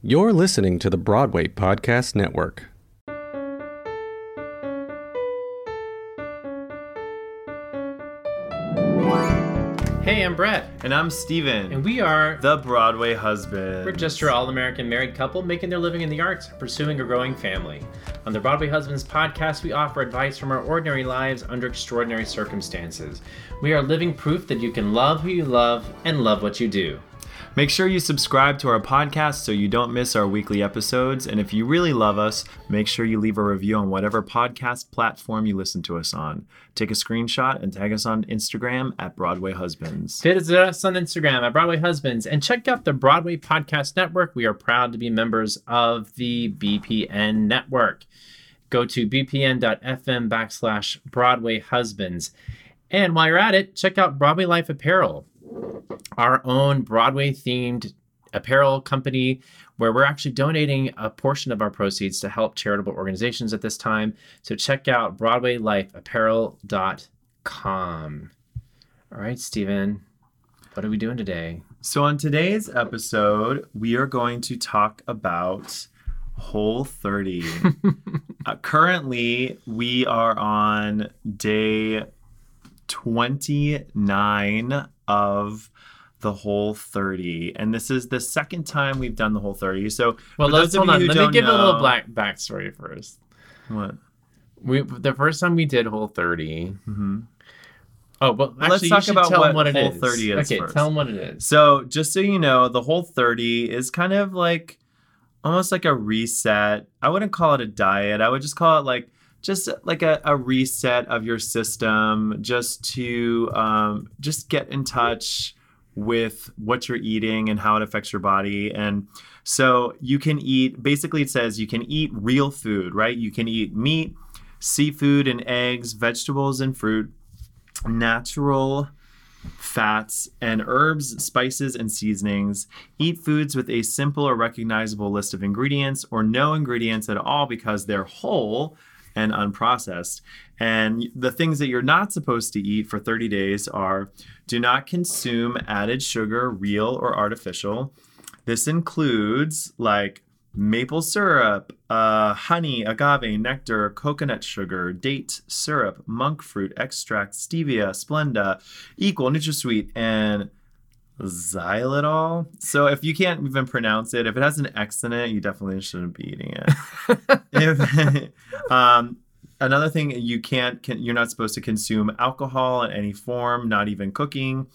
You're listening to the Broadway Podcast Network. Hey, I'm Bret, And I'm Stephen. and we are the Broadway husband. we're just your all-American married couple making their living in the arts, pursuing a growing family. On the Broadway Husbands podcast, we offer advice from our ordinary lives under extraordinary circumstances. We are living proof that you can love who you love and love what you do. Make sure you subscribe to our podcast so you don't miss our weekly episodes. And if you really love us, make sure you leave a review on whatever podcast platform you listen to us on. Take a screenshot and tag us on Instagram at Broadway Husbands. Visit us on Instagram at Broadway Husbands and check out the Broadway Podcast Network. We are proud to be members of the BPN network. Go to bpn.fm backslash Broadway Husbands. And while you're at it, check out Broadway Life Apparel, our own Broadway themed apparel company where we're actually donating a portion of our proceeds to help charitable organizations at this time. So check out BroadwayLifeApparel.com. All right, Stephen, what are we doing today? So, on today's episode, we are going to talk about Whole 30. uh, currently, we are on day 29 of the Whole 30. And this is the second time we've done the Whole 30. So, Well, let's hold on. Let me give a little know- black backstory first. What? We the first time we did Whole 30. Mhm. Oh, but actually, let's talk about tell what what it Whole is. 30 is Okay, first. tell them what it is. So, just so you know, the whole 30 is kind of like almost like a reset. I wouldn't call it a diet. I would just call it like just like a, a reset of your system just to um, just get in touch with what you're eating and how it affects your body. And so you can eat, basically, it says you can eat real food, right? You can eat meat, seafood, and eggs, vegetables, and fruit, natural fats, and herbs, spices, and seasonings. Eat foods with a simple or recognizable list of ingredients or no ingredients at all because they're whole and unprocessed. And the things that you're not supposed to eat for 30 days are do not consume added sugar, real or artificial. This includes like maple syrup, uh, honey, agave, nectar, coconut sugar, date syrup, monk fruit extract, stevia, Splenda, Equal, NutraSweet, and xylitol. So if you can't even pronounce it, if it has an X in it, you definitely shouldn't be eating it. if, um, another thing you can't, can, you're not supposed to consume alcohol in any form, not even cooking.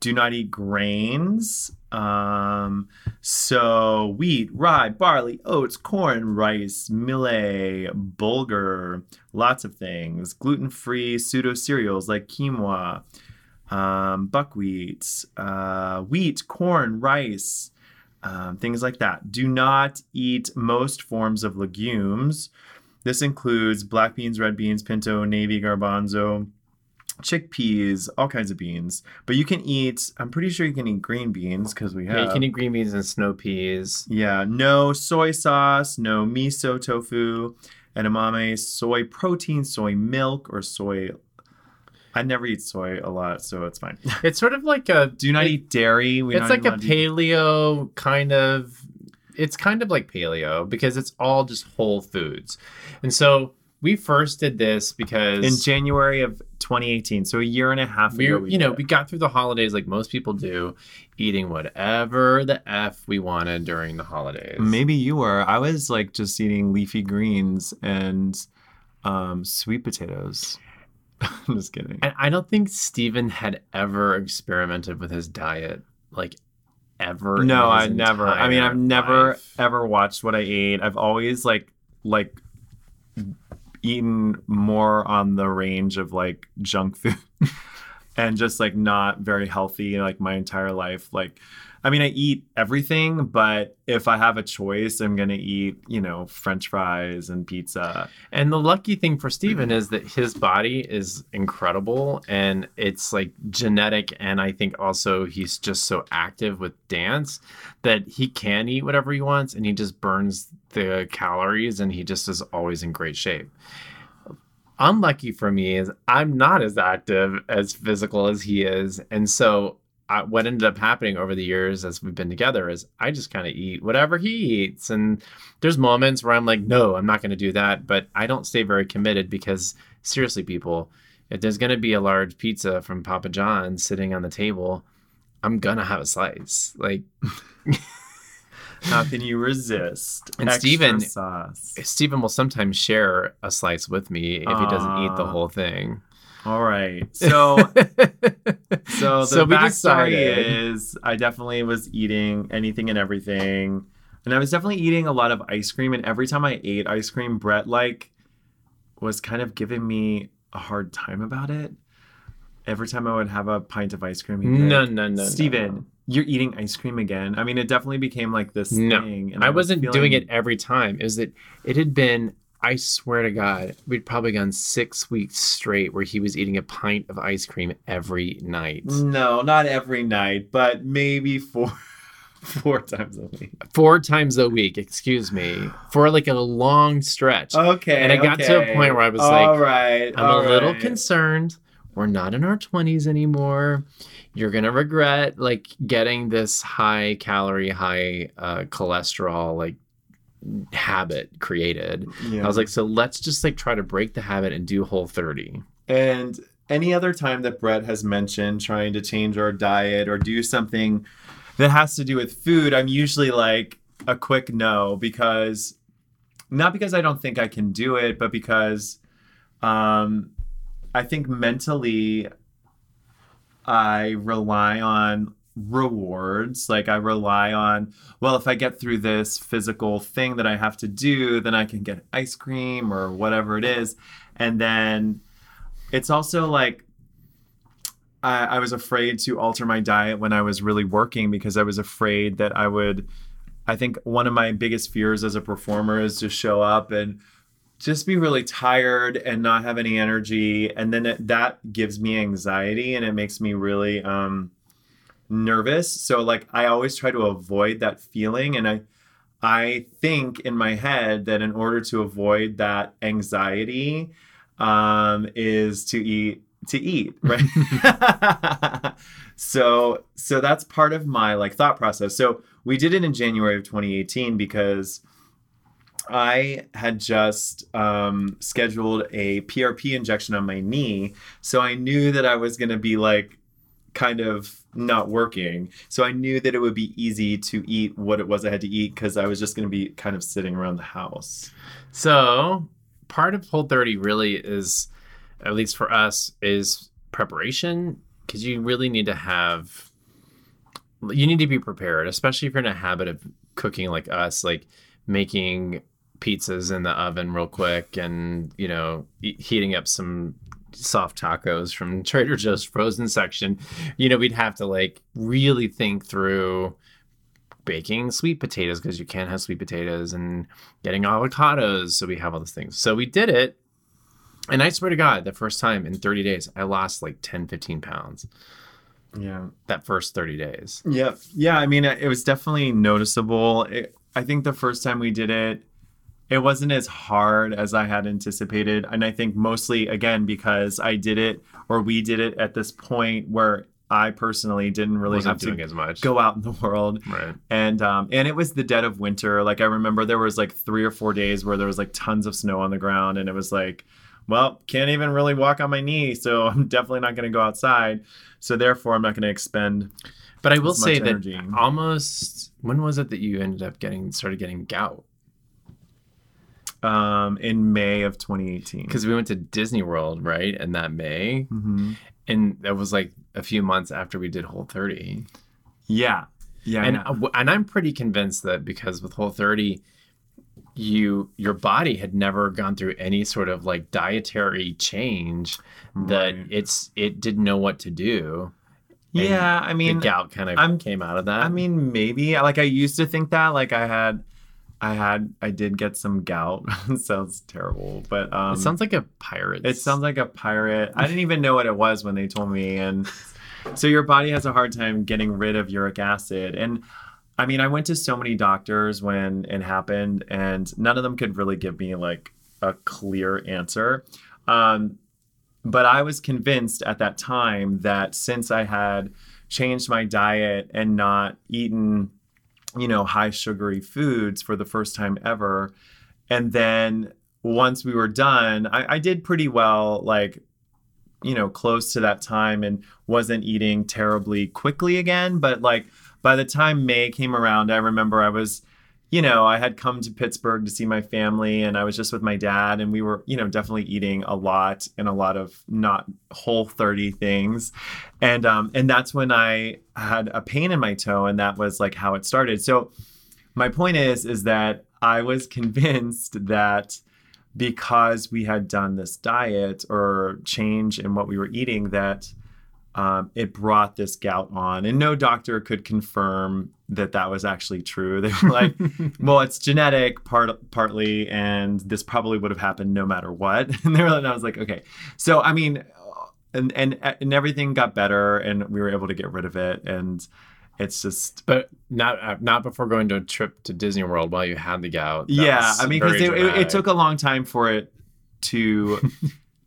Do not eat grains. Um, so wheat, rye, barley, oats, corn, rice, millet, bulgur, lots of things. Gluten-free pseudo cereals like quinoa, um, buckwheat, uh, wheat, corn, rice, um, things like that. Do not eat most forms of legumes. This includes black beans, red beans, pinto, navy, garbanzo, chickpeas, all kinds of beans. But you can eat, I'm pretty sure you can eat green beans because we have. Yeah, you can eat green beans and snow peas. Yeah, no soy sauce, no miso tofu, edamame, soy protein, soy milk, or soy. I never eat soy a lot, so it's fine. It's sort of like a. Do not it- eat dairy. We're It's like a to eat- paleo kind of. It's kind of like paleo because it's all just whole foods, and so we first did this because in January of 2018, so a year and a half we, ago. you know, we got through the holidays like most people do, eating whatever the f we wanted during the holidays. maybe you were. I was like just eating leafy greens and um, sweet potatoes. I'm just kidding. And I don't think Stephen had ever experimented with his diet, like ever. No, I never. I mean, I've never life. ever watched what I ate. I've always like like eaten more on the range of like junk food and just like not very healthy like my entire life. Like I mean, I eat everything, but if I have a choice, I'm to eat, you know, french fries and pizza. And the lucky thing for Stephen is that his body is incredible and it's like genetic. And I think also he's just so active with dance that he can eat whatever he wants and he just burns the calories and he just is always in great shape. Unlucky for me is I'm not as active as physical as he is. And so I, what ended up happening over the years as we've been together is I just kind of eat whatever he eats. And there's moments where I'm like, no, I'm not going to do that. But I don't stay very committed because seriously, people, if there's going to be a large pizza from Papa John's sitting on the table, I'm going to have a slice. Like, How can you resist? And Extra Stephen- sauce. Stephen will sometimes share a slice with me if he doesn't eat the ah. whole thing. All right. So so the So backstory is I definitely was eating anything and everything. And I was definitely eating a lot of ice cream. And every time I ate ice cream, Bret like was kind of giving me a hard time about it. Every time I would have a pint of ice cream, he'd be No, like, no, no, no, Stephen, no. You're eating ice cream again. I mean, it definitely became like this No, thing. I was wasn't feeling- doing it every time. It was that it had been, I swear to God, we'd probably gone six weeks straight where he was eating a pint of ice cream every night. No, not every night, but maybe four four times a week. Four times a week, excuse me, for like a long stretch. Okay. And I got to a point where I was All like, right, I'm a little concerned. We're not in our 20s anymore. You're going to regret like getting this high calorie, high uh, cholesterol like habit created. Yeah. I was like, so let's just like try to break the habit and do whole 30. and any other time that Bret has mentioned trying to change our diet or do something that has to do with food, I'm usually like a quick no because not because I don't think I can do it, but because um, I think mentally I rely on rewards. Like I rely on, well, if I get through this physical thing that I have to do, then I can get ice cream or whatever it is. And then it's also like I, I was afraid to alter my diet when I was really working because I was afraid that I would. I think one of my biggest fears as a performer is to show up and just be really tired and not have any energy and then it, that gives me anxiety and it makes me really um nervous. So like i always try to avoid that feeling and i i think in my head that in order to avoid that anxiety um is to eat to eat right? So so that's part of my like thought process. So we did it in january of 2018 because I had just um, scheduled a PRP injection on my knee. So I knew that I was going to be like kind of not working. So I knew that it would be easy to eat what it was I had to eat because I was just going to be kind of sitting around the house. So part of whole 30 really is, at least for us, is preparation because you really need to have, you need to be prepared, especially if you're in a habit of cooking like us, like making pizzas in the oven real quick and, you know, e- heating up some soft tacos from Trader Joe's frozen section. You know, we'd have to like really think through baking sweet potatoes because you can't have sweet potatoes and getting avocados. So we have all those things. So we did it. And I swear to God, the first time in 30 days, I lost like 10, 15 pounds Yeah. that first 30 days. Yeah. Yeah. I mean, it was definitely noticeable. It, I think the first time we did it, it wasn't as hard as I had anticipated. And I think mostly, again, because I did it or we did it at this point where I personally didn't really Wasn't have doing to as much. go out in the world. Right. And um, and it was the dead of winter. Like I remember there was like three or four days where there was like tons of snow on the ground, and it was like, well, can't even really walk on my knee, so I'm definitely not going to go outside. So therefore, I'm not going to expend But I will say that energy. almost, when was it that you ended up getting, started getting gout? Um, in May of 2018. Because we went to Disney World, right? In that May. Mhm. And that was like a few months after we did Whole 30. yeah, yeah, and yeah. and I'm pretty convinced that because with Whole 30, you your body had never gone through any sort of like dietary change that Right. it's it didn't know what to do. And yeah. I mean, the gout kind of I'm- came out of that. I mean, maybe like I used to think that. Like I had, I had, I did get some gout. sounds terrible, but um, it sounds like a pirate. It sounds like a pirate. I didn't even know what it was when they told me. And so your body has a hard time getting rid of uric acid. And I mean, I went to so many doctors when it happened, and none of them could really give me like a clear answer. Um, but I was convinced at that time that since I had changed my diet and not eaten, you know, high sugary foods for the first time ever. And then once we were done, I, I did pretty well, like, you know, close to that time and wasn't eating terribly quickly again. But like by the time May came around, I remember I was, you know, I had come to Pittsburgh to see my family and I was just with my dad and we were, you know, definitely eating a lot and a lot of not whole 30 things. And um and that's when I had a pain in my toe and that was like how it started. So my point is is that I was convinced that because we had done this diet or change in what we were eating that um, it brought this gout on. And no doctor could confirm that that was actually true. They were like well it's genetic part partly and this probably would have happened no matter what. And they were and i was like okay. So i mean and and and everything got better and we were able to get rid of it and it's just But not uh, not before going to a trip to Disney World while you had the gout. That yeah i mean because it, it, it took a long time for it to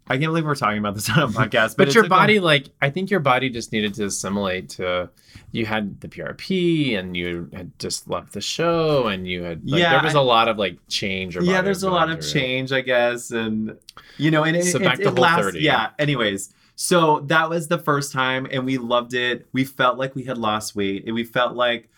i can't believe we're talking about this on a podcast But, it your body, like, I think your body just needed to assimilate to. You had the PRP, and you had just left the show, and you had. Like, Yeah, there was I- a lot of like change. Yeah there's a lot of through. change i guess and you know and it, So it, back it, to it lasts 30. yeah anyways so that was the first time and we loved it we felt like we had lost weight and we felt like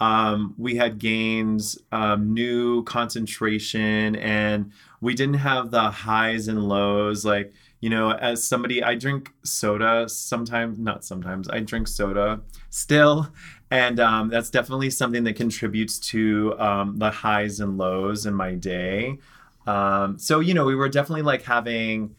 um, we had gained um, new concentration and we didn't have the highs and lows. Like you know as somebody i drink soda sometimes not sometimes i drink soda still. And um, that's definitely something that contributes to um, the highs and lows in my day. Um, so you know we were definitely like having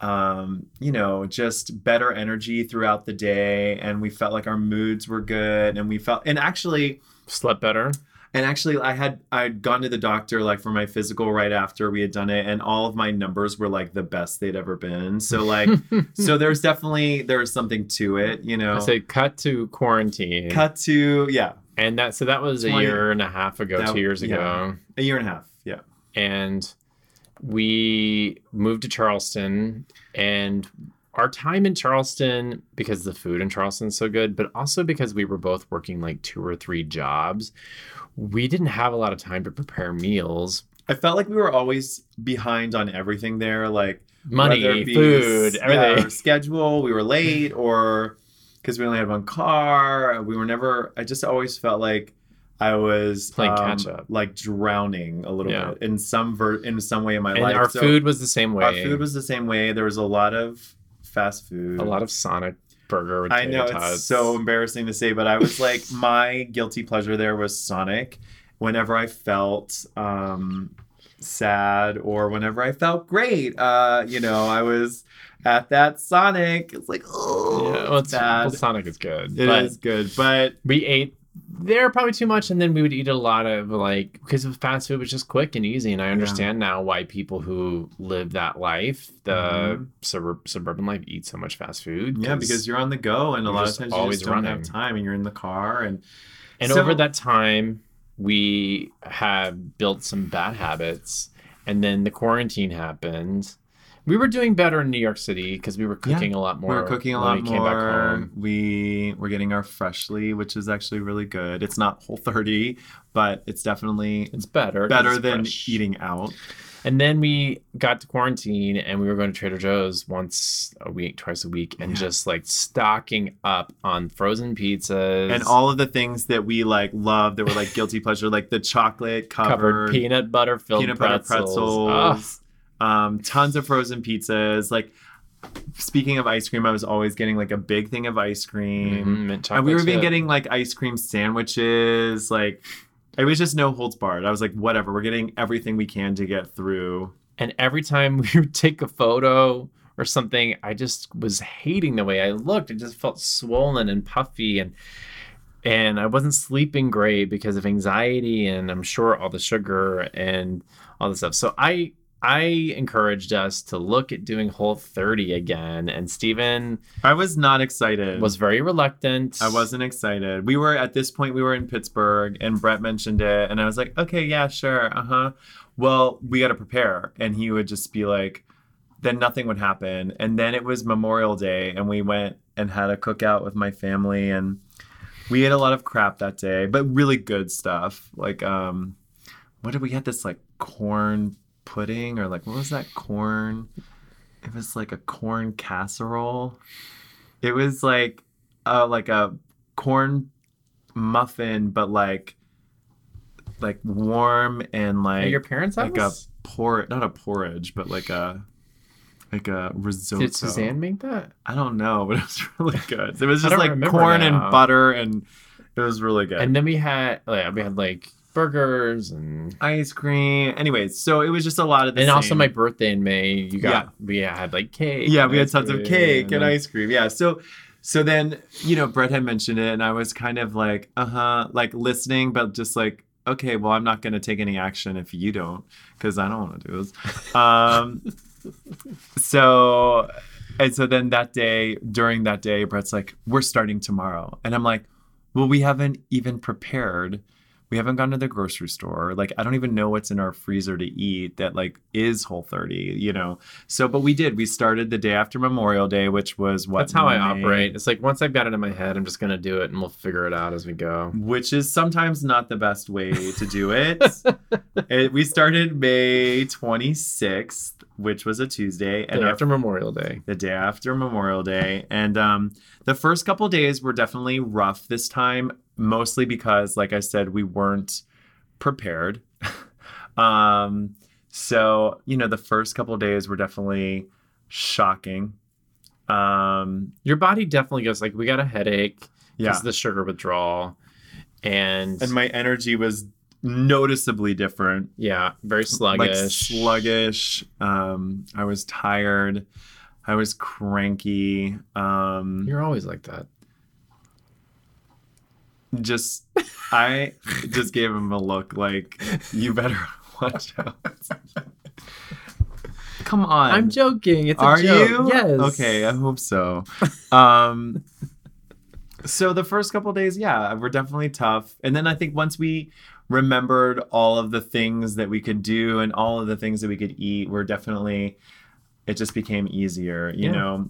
um, you know, just better energy throughout the day, and we felt like our moods were good, and we felt, and actually, Slept better. and actually, I had I'd gone to the doctor like for my physical right after we had done it, and all of my numbers were like the best they'd ever been. So like, so there's definitely there's something to it, you know. I say cut to quarantine. Cut to yeah, And that so that was a year and a half ago, That- two years yeah. ago. a year and a half. Yeah, and we moved to Charleston and our time in Charleston because the food in Charleston is so good, but also because we were both working like two or three jobs, we didn't have a lot of time to prepare meals. I felt like we were always behind on everything there, like Money, food, yeah, everything. our schedule, we were late, or because we only had one car. We were never. I just always felt like I was Playing um, catch up. like drowning a little Yeah. bit in some ver- in some way in my and life. our So food was the same way. our food was the same way. There was a lot of fast food. a lot of Sonic burger with I know tater it's so embarrassing to say, but I was like, my guilty pleasure there was Sonic. Whenever I felt um, sad or whenever I felt great, uh, you know, I was at that Sonic. It's like, oh, yeah, well, it's, well, Sonic is good. It is good, but we ate there probably too much and then we would eat a lot of like because fast food was just quick and easy and i understand now why people who live that life the Mhm. suburb, suburban life eat so much fast food yeah, because you're on the go, and a lot of times you just don't have time, and you're in the car, and and So- over that time we have built some bad habits and then the quarantine happened we were doing better in new york city because we were Yeah, cooking a lot more we were cooking a lot we came back more. home We were getting our freshly, which is actually really good. It's not whole 30, but it's definitely it's better. better it's than fresh. eating out. And then we got to quarantine and we were going to Trader Joe's once a week, twice a week, and Yeah. just like stocking up on frozen pizzas and all of the things that we like love that were like guilty pleasure, like the chocolate covered, covered, peanut butter filled peanut butter pretzels. Ah, pretzels, um, tons of frozen pizzas. Like speaking of ice cream, I was always getting like a big thing of ice cream. mhm, mint and we were even getting like ice cream sandwiches. Like it was just no holds barred. I was like, whatever, we're getting everything we can to get through. And every time we would take a photo or something, I just was hating the way I looked. It just felt swollen and puffy and and I wasn't sleeping great because of anxiety and I'm sure all the sugar and all the stuff. So I I encouraged us to look at doing whole 30 again and Stephen I was not excited. was very reluctant. I wasn't excited. We were at this point we were in Pittsburgh and Bret mentioned it and I was like, "Okay, yeah, sure. Uh-huh." Well, we got to prepare and he would just be like then nothing would happen. And then it was Memorial Day and we went and had a cookout with my family and we ate a lot of crap that day, but really good stuff. Like um what did we had this like corn pudding or like what was that corn? It was like a corn casserole. It was like uh like a corn muffin but like like warm and like At your parents' house? like a por not a porridge but like a like a risotto. Did Suzanne make that? I don't know, but it was really good. It was just like corn now. and butter, and it was really good. And then we had like we had like burgers and ice cream. Anyways, so it was just a lot of the and also my birthday in May. You got yeah. we had like cake. yeah, we had tons of cake and then- ice cream. Yeah, so so then you know Bret had mentioned it, and I was kind of like, uh huh, like listening, but just like. Okay, well, I'm not going to take any action if you don't, because I don't want to do this. Um, so, and so then that day, during that day, Bret's like, "We're starting tomorrow," and I'm like, "Well, we haven't even prepared. We haven't gone to the grocery store. Like, I don't even know what's in our freezer to eat that like is Whole 30, you know." So, but we did. We started the day after Memorial Day, which was what That's how I operate. It's like once I've got it in my head, I'm just gonna do it, and we'll figure it out as we go. which is sometimes not the best way to do it. It- we started May 26th, which was a Tuesday, and And our after Memorial Day, the day after Memorial Day. And um, the first couple days were definitely rough this time, mostly because, like I said, we weren't prepared. um, so, you know, the first couple days were definitely shocking. Um, your body definitely goes like we got a headache yeah. because of the sugar withdrawal, and, And my energy was noticeably different. yeah, very sluggish. like sluggish. Um, I was tired. I was cranky. Um, You're always like that. Just I just gave him a look like you better watch out. Come on. I'm joking. It's a Are joke. you? Yes. Okay, I hope so. Um so the first couple days, yeah, were definitely tough. And then I think once we remembered all of the things that we could do and all of the things that we could eat, we're definitely it just became easier, you Yeah. know.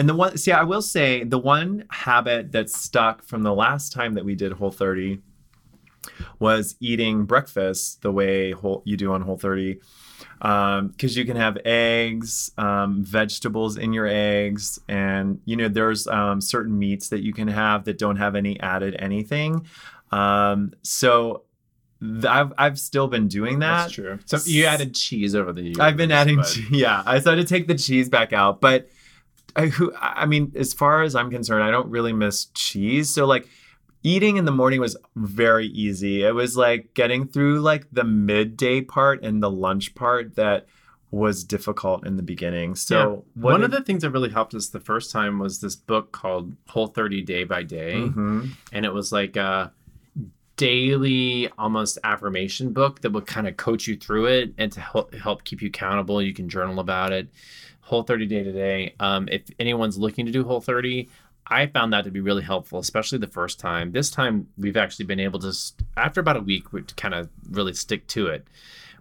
And the one, see, I will say the one habit that stuck from the last time that we did Whole 30 was eating breakfast the way whole, you do on Whole 30. Because you can have eggs, um, vegetables in your eggs, and you know there's um, certain meats that you can have that don't have any added anything. Um, so I've I've still been doing that. That's true. So you added cheese over the years. I've been adding, but- che- yeah. I started to take the cheese back out, but I, who, I mean, as far as I'm concerned, I don't really miss cheese. So like, eating in the morning was very easy. It was like getting through like the midday part and the lunch part that was difficult in the beginning. So Yeah. what one of the things that really helped us the first time was this book called Whole 30 Day by Day. Mhm. And it was like a daily almost affirmation book that would kind of coach you through it and to help, help keep you accountable. You can journal about it. Whole 30 Day to Day. Um, if anyone's looking to do Whole 30, I found that to be really helpful, especially the first time. This time, we've actually been able to, after about a week, we kind of really stick to it.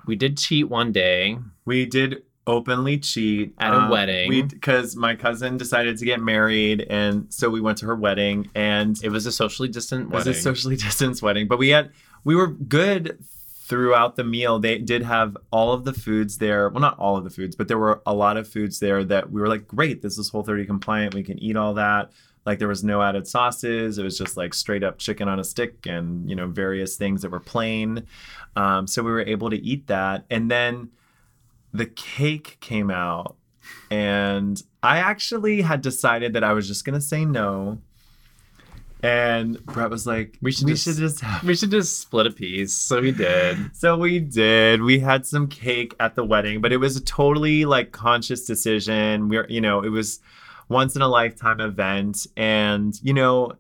We did cheat one day. we did openly cheat At a Um, wedding. We because my cousin decided to get married, and so we went to her wedding, and It was a socially distant It was a socially distanced wedding, but we had we were good throughout the meal. They did have all of the foods there. Well, not all of the foods, but there were a lot of foods there that we were like, great, this is Whole 30 compliant. We can eat all that. Like there was no added sauces. It was just like straight up chicken on a stick and you know various things that were plain. Um, so we were able to eat that, and then the cake came out, and I actually had decided that I was just gonna say no. And Bret was like, We should we just- should just have we should just split a piece. So we did. so we did. We had some cake at the wedding, but it was a totally like conscious decision. We're, you know, it was once in a lifetime event. And, you know,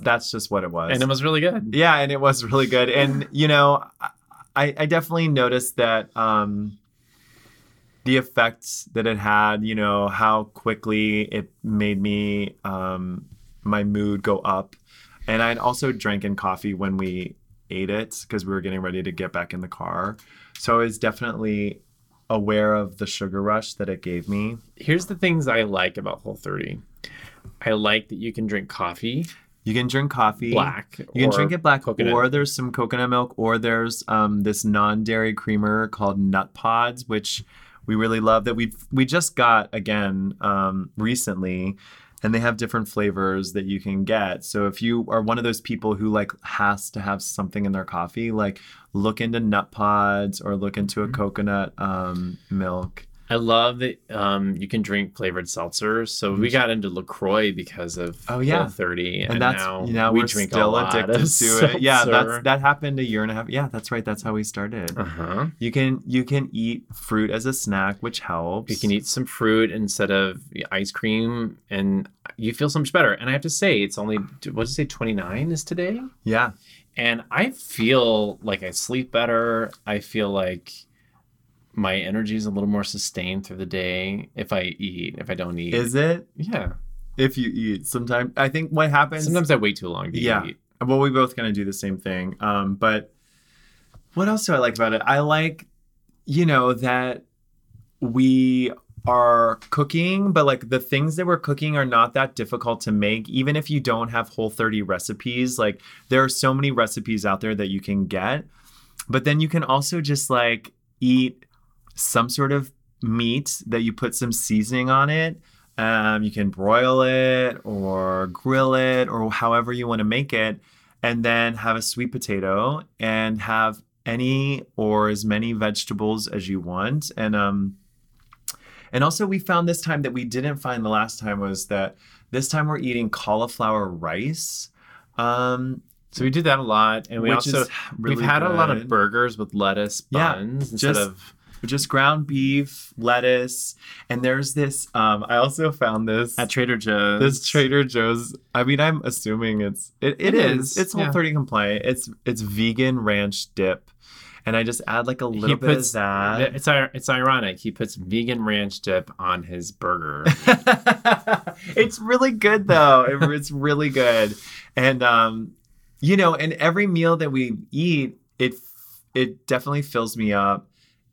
that's just what it was. And it was really good. yeah, and it was really good. And, you know, I, I definitely noticed that um, the effects that it had, you know, how quickly it made me, um, my mood go up. And I'd also drinking coffee when we ate it because we were getting ready to get back in the car. So I was definitely aware of the sugar rush that it gave me. Here's the things I like about Whole 30. I like that you can drink coffee You can drink coffee. black. You can drink it black, coconut. or there's some coconut milk, or there's um, this non-dairy creamer called Nut Pods, which we really love. That we we just got again um, recently, and they have different flavors that you can get. So if you are one of those people who like has to have something in their coffee, like look into Nut Pods or look into Mm-hmm. a coconut um, milk. I love that um, you can drink flavored seltzers. So we got into LaCroix because of Mm-hmm. Oh, yeah. 30. And, And, that's now, we we're drink still a lot addicted of to it. Yeah, seltzer. that's that happened a year and a half. Yeah, that's right. That's how we started. Uh-huh. You can you can eat fruit as a snack, which helps. You can eat some fruit instead of ice cream, and you feel so much better. And I have to say, it's only what did it say? Twenty nine is today, Yeah, and I feel like I sleep better. I feel like my energy is a little more sustained through the day if I eat. If I don't eat, is it? yeah. If you eat, sometimes I think what happens. Sometimes I wait too long to Yeah. eat. Well, we both kind of do the same thing. Um, but what else do I like about it? I like, you know, that we are cooking, but like the things that we're cooking are not that difficult to make. Even if you don't have whole 30 recipes, like there are so many recipes out there that you can get. But then you can also just like eat some sort of meat that you put some seasoning on it. Um, you can broil it or grill it or however you want to make it, and then have a sweet potato and have any or as many vegetables as you want. And um, and also we found this time that we didn't find the last time was that this time we're eating cauliflower rice. Um, So we did that a lot, and we which also is really we've had a lot of burgers with lettuce Yeah, buns instead just- of just ground beef, lettuce, and there's this. Um, I also found this at Trader Joe's. this Trader Joe's. I mean, I'm assuming it's it, It it is. is, It's Whole yeah. 30 compliant. It's it's vegan ranch dip, and I just add like a little he bit puts of that. It's it's ironic. He puts vegan ranch dip on his burger. it's really good though. It- it's really good, and um, you know, and every meal that we eat, it it definitely fills me up,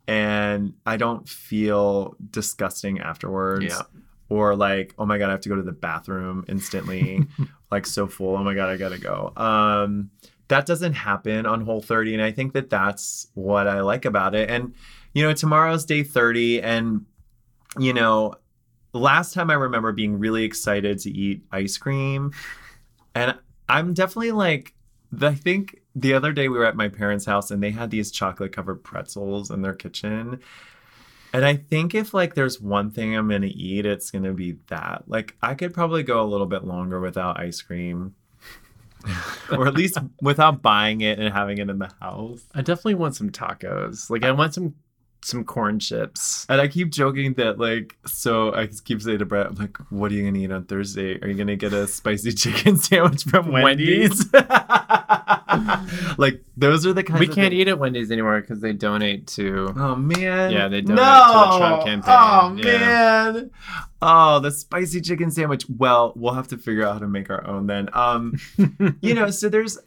and I don't feel disgusting afterwards. Yeah. Or like, oh my god, I have to go to the bathroom instantly, like so full. Oh my god, I gotta go. Um, that doesn't happen on Whole 30, and I think that that's what I like about it. And you know, tomorrow's day 30, and you know, last time I remember being really excited to eat ice cream. And I'm definitely like, I think the other day we were at my parents' house and they had these chocolate covered pretzels in their kitchen. And I think if like there's one thing I'm gonna eat, it's gonna be that. Like I could probably go a little bit longer without ice cream. or at least without buying it and having it in the house. I definitely want some tacos. Like I want some some corn chips. And I keep joking that like, so I keep saying to Bret, I'm like, what are you gonna eat on Thursday? Are you gonna get a spicy chicken sandwich from Wendy's? like those are the kinds We can't things- eat at Wendy's anymore because they donate to. Oh man. Yeah, they donate no! to the Trump campaign. Oh Yeah. man. Oh, the spicy chicken sandwich. Well, we'll have to figure out how to make our own then. Um, you know, so there's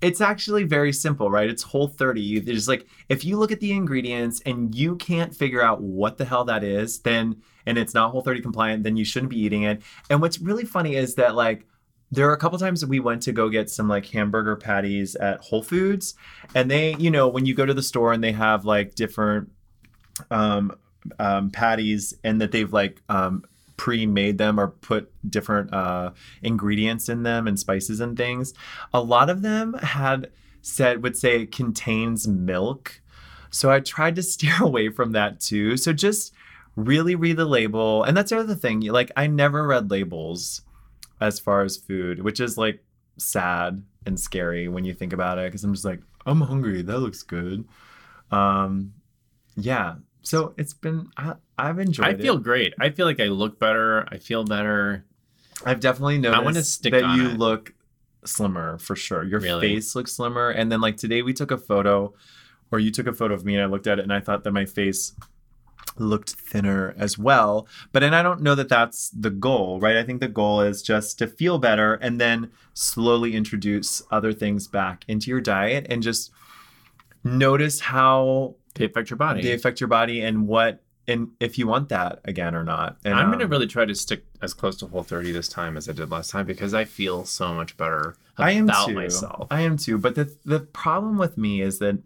it's actually very simple, right? It's whole 30. You there's like if you look at the ingredients and you can't figure out what the hell that is, then and it's not whole 30 compliant, then you shouldn't be eating it. And what's really funny is that like there are a couple times that we went to go get some like hamburger patties at Whole Foods, and they, you know, when you go to the store and they have like different um, um, patties, and that they've like um, pre-made them or put different uh, ingredients in them and spices and things. A lot of them had said would say it contains milk, so I tried to steer away from that too. So just really read the label, and that's the other thing. Like I never read labels as far as food, which is like sad and scary when you think about it because I'm just like, I'm hungry. That looks good. Um, yeah. So it's been, I, I've enjoyed it. I it. feel great. I feel like I look better. I feel better. I've definitely noticed wanna stick that you it. look slimmer for sure. Your Really? face looks slimmer. And then like today we took a photo or you took a photo of me and I looked at it and I thought that my face looked thinner as well. But and I don't know that that's the goal, right? I think the goal is just to feel better and then slowly introduce other things back into your diet and just notice how They affect your body. they affect your body and what and if you want that again or not. And I'm gonna um, really try to stick as close to Whole 30 this time as I did last time because I feel so much better about I am too. myself. I am too. But the the problem with me is that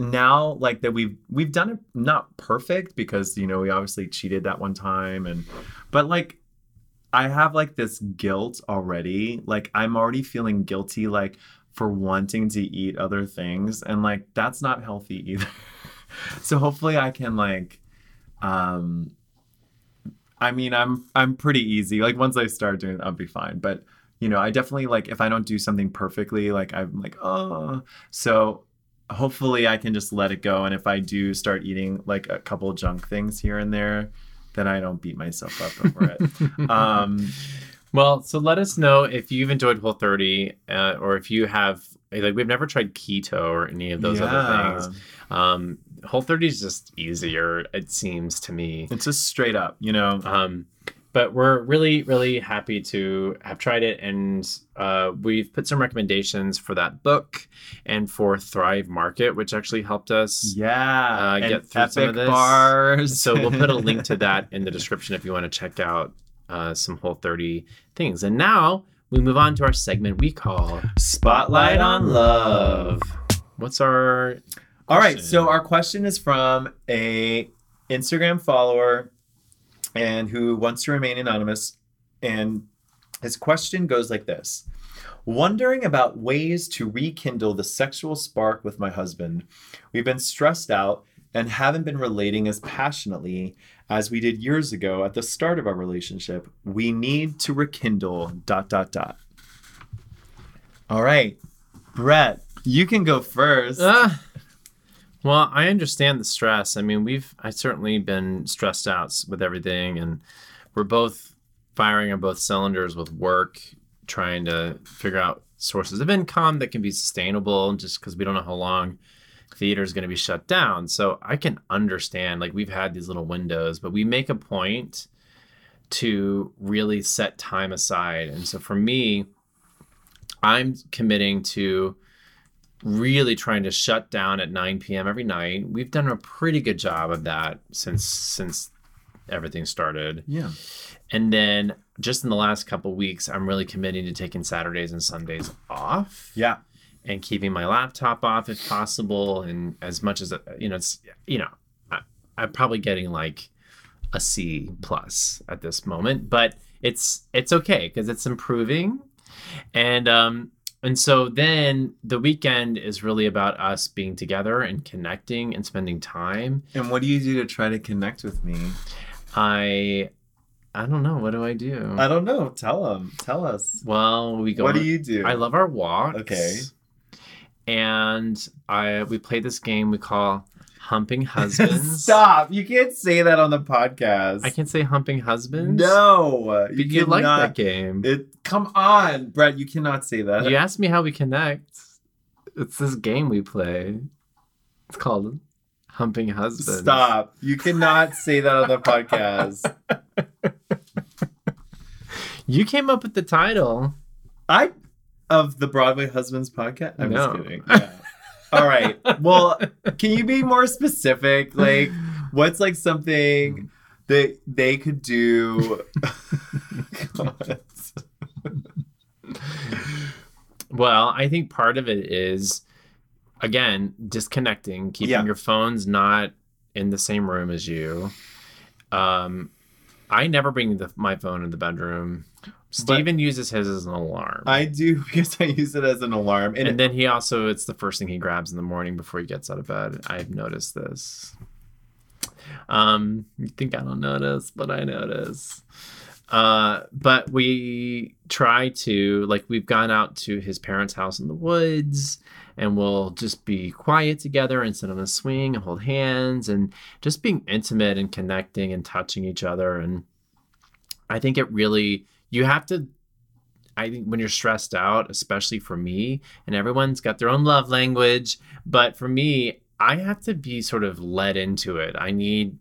now, like that we've we've done it not perfect because you know we obviously cheated that one time, and but like I have like this guilt already. Like I'm already feeling guilty, like for wanting to eat other things, and like that's not healthy either. so hopefully I can like um I mean, I'm I'm pretty easy. Like once I start doing it, I'll be fine. But you know, I definitely like if I don't do something perfectly, like I'm like, oh. So hopefully I can just let it go. And if I do start eating like a couple junk things here and there, then I don't beat myself up over it. um, Well, so let us know if you've enjoyed Whole 30 uh, or if you have, like, we've never tried keto or any of those yeah. other things. Um, Whole 30 is just easier, it seems to me. It's just straight up, you know. Um, but we're really, really happy to have tried it. And uh, we've put some recommendations for that book and for Thrive Market, which actually helped us. Yeah, uh, get through some of this. bars. So we'll put a link to that in the description if you want to check out uh, some Whole 30 things. And now we move on to our segment we call Spotlight on Love. What's our All right, so our question is from a Instagram follower and who wants to remain anonymous and his question goes like this. Wondering about ways to rekindle the sexual spark with my husband. We've been stressed out and haven't been relating as passionately as we did years ago at the start of our relationship. We need to rekindle dot dot dot. All right. Bret, you can go first. Uh, well, I understand the stress. I mean, we've I certainly been stressed out with everything, and we're both firing on both cylinders with work, trying to figure out sources of income that can be sustainable, just because we don't know how long theater is going to be shut down. So I can understand. Like we've had these little windows, but we make a point to really set time aside, and so for me, I'm committing to really trying to shut down at 9 p.m. every night. We've done a pretty good job of that since since everything started. yeah. And then just in the last couple weeks, I'm really committing to taking Saturdays and Sundays off Yeah. and keeping my laptop off if possible. And as much as you know, it's you know, I, I'm probably getting like a C plus at this moment, but it's it's okay because it's improving. And um and so then the weekend is really about us being together and connecting and spending time. And what do you do to try to connect with me? I I don't know. What do I do? I don't know. Tell them. Tell us. well, we go. What do you do? I love our walks. Okay. And I we play this game we call Humping Husbands. Stop! You can't say that on the podcast. I can say Humping Husbands. No, But you like that game. It. Come on, Bret. You cannot say that. You asked me how we connect. It's this game we play. It's called Humping Husbands. Stop! You cannot say that on the podcast. You came up with the title. I of the Broadway Husbands podcast. I'm No. just kidding. Yeah. All right. Well, can you be more specific? Like, what's like something that they could do? Well, I think part of it is again disconnecting, keeping Yeah. your phones not in the same room as you. Um, I never bring the, my phone in the bedroom. Stephen uses his as an alarm. I do because I use it as an alarm, and, and then he also it's the first thing he grabs in the morning before he gets out of bed. I've noticed this. Um, you think I don't notice, but I notice. Uh, but we try to like we've gone out to his parents' house in the woods and we'll just be quiet together and sit on a swing and hold hands and just being intimate and connecting and touching each other and I think it really you have to I think when you're stressed out, especially for me, and everyone's got their own love language, but for me, I have to be sort of led into it. I need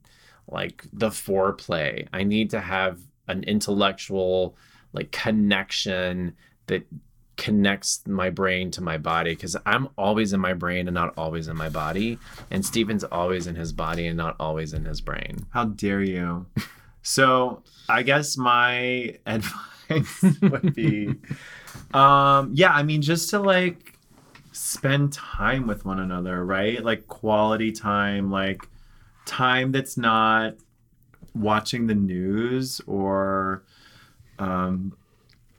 like the foreplay. I need to have an intellectual like connection that connects my brain to my body because I'm always in my brain and not always in my body. And Stephen's always in his body and not always in his brain. How dare you? so I guess my advice would be, um, yeah, I mean, just to like spend time with one another, right? Like quality time, like time that's not watching the news or um,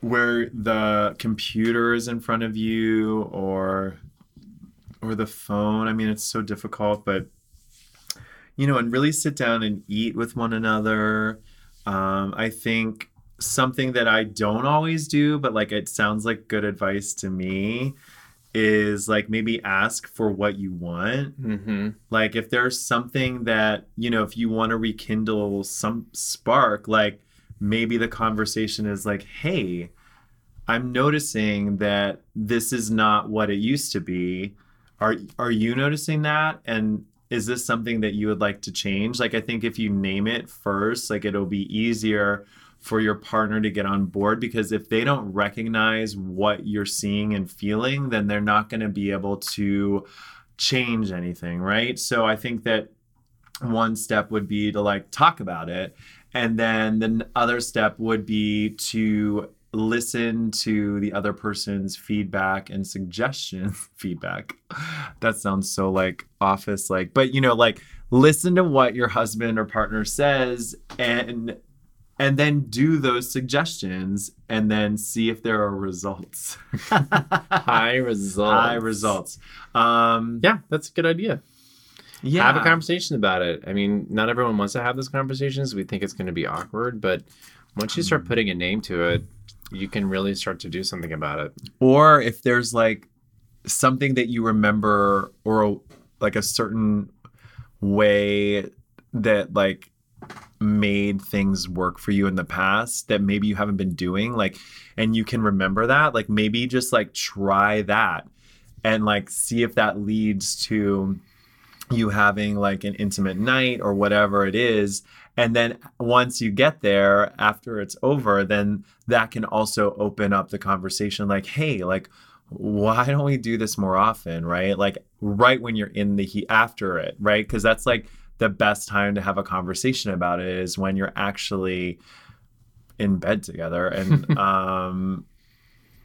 where the computer is in front of you or or the phone. I mean, it's so difficult, but you know, and really sit down and eat with one another. Um, I think something that I don't always do, but like it sounds like good advice to me, is like maybe ask for what you want. Mm-hmm. Like if there's something that, you know, if you want to rekindle some spark, like maybe the conversation is like, hey, I'm noticing that this is not what it used to be. Are are you noticing that? And is this something that you would like to change? Like I think if you name it first, like it'll be easier for your partner to get on board because if they don't recognize what you're seeing and feeling, then they're not going to be able to change anything, right? So I think that one step would be to like talk about it. And then the other step would be to listen to the other person's feedback and suggestions feedback that sounds so like office like but you know like listen to what your husband or partner says and and then do those suggestions and then see if there are results High results. high results um Yeah, that's a good idea. yeah Have a conversation about it. I mean, not everyone wants to have those conversations. We think it's going to be awkward, but once you start putting a name to it, you can really start to do something about it. or if there's like something that you remember or like a certain way that like made things work for you in the past that maybe you haven't been doing like and you can remember that like maybe just like try that and like see if that leads to you having like an intimate night or whatever it is and then once you get there after it's over then that can also open up the conversation like hey like why don't we do this more often? Right? Like right when you're in the heat after it right? Because that's like the best time to have a conversation about it is when you're actually in bed together. And um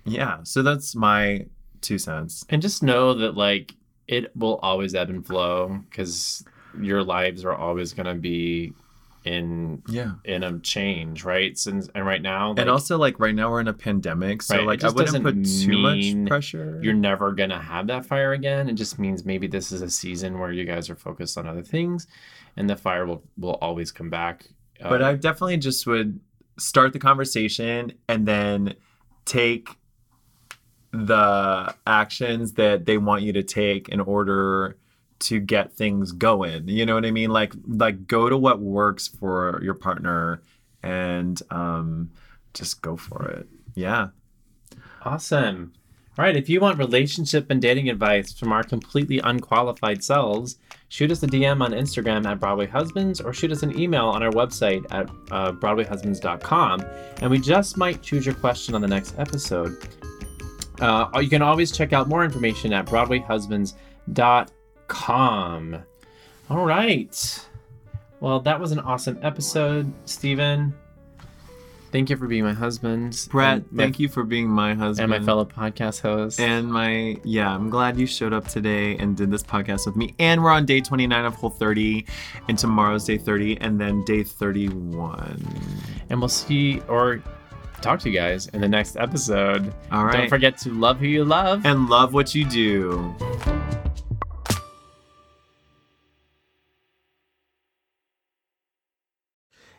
yeah so that's my two cents. And just know that, like, it will always ebb and flow because your lives are always going to be in yeah in a change, right? Since and right now, like, and also like right now we're in a pandemic so Right, like i wouldn't put too much pressure you're never gonna have that fire again. It just means maybe this is a season where you guys are focused on other things, and the fire will will always come back. Uh, but i definitely just would start the conversation and then take the actions that they want you to take in order to get things going you know what i mean like like go to what works for your partner and um just go for it yeah Awesome. All right. If you want relationship and dating advice from our completely unqualified selves, shoot us a DM on Instagram at Broadway Husbands or shoot us an email on our website at uh, BroadwayHusbands.com. And we just might choose your question on the next episode. Uh, you can always check out more information at BroadwayHusbands.com. All right. Well, that was an awesome episode, Stephen. Thank you for being my husband. bret my- thank you for being my husband and my fellow podcast host. And my, yeah, I'm glad you showed up today and did this podcast with me. And we're on day 29 of Whole 30, and tomorrow's day 30, and then day 31. and we'll see or talk to you guys in the next episode. All right. Don't forget to love who you love. and love what you do.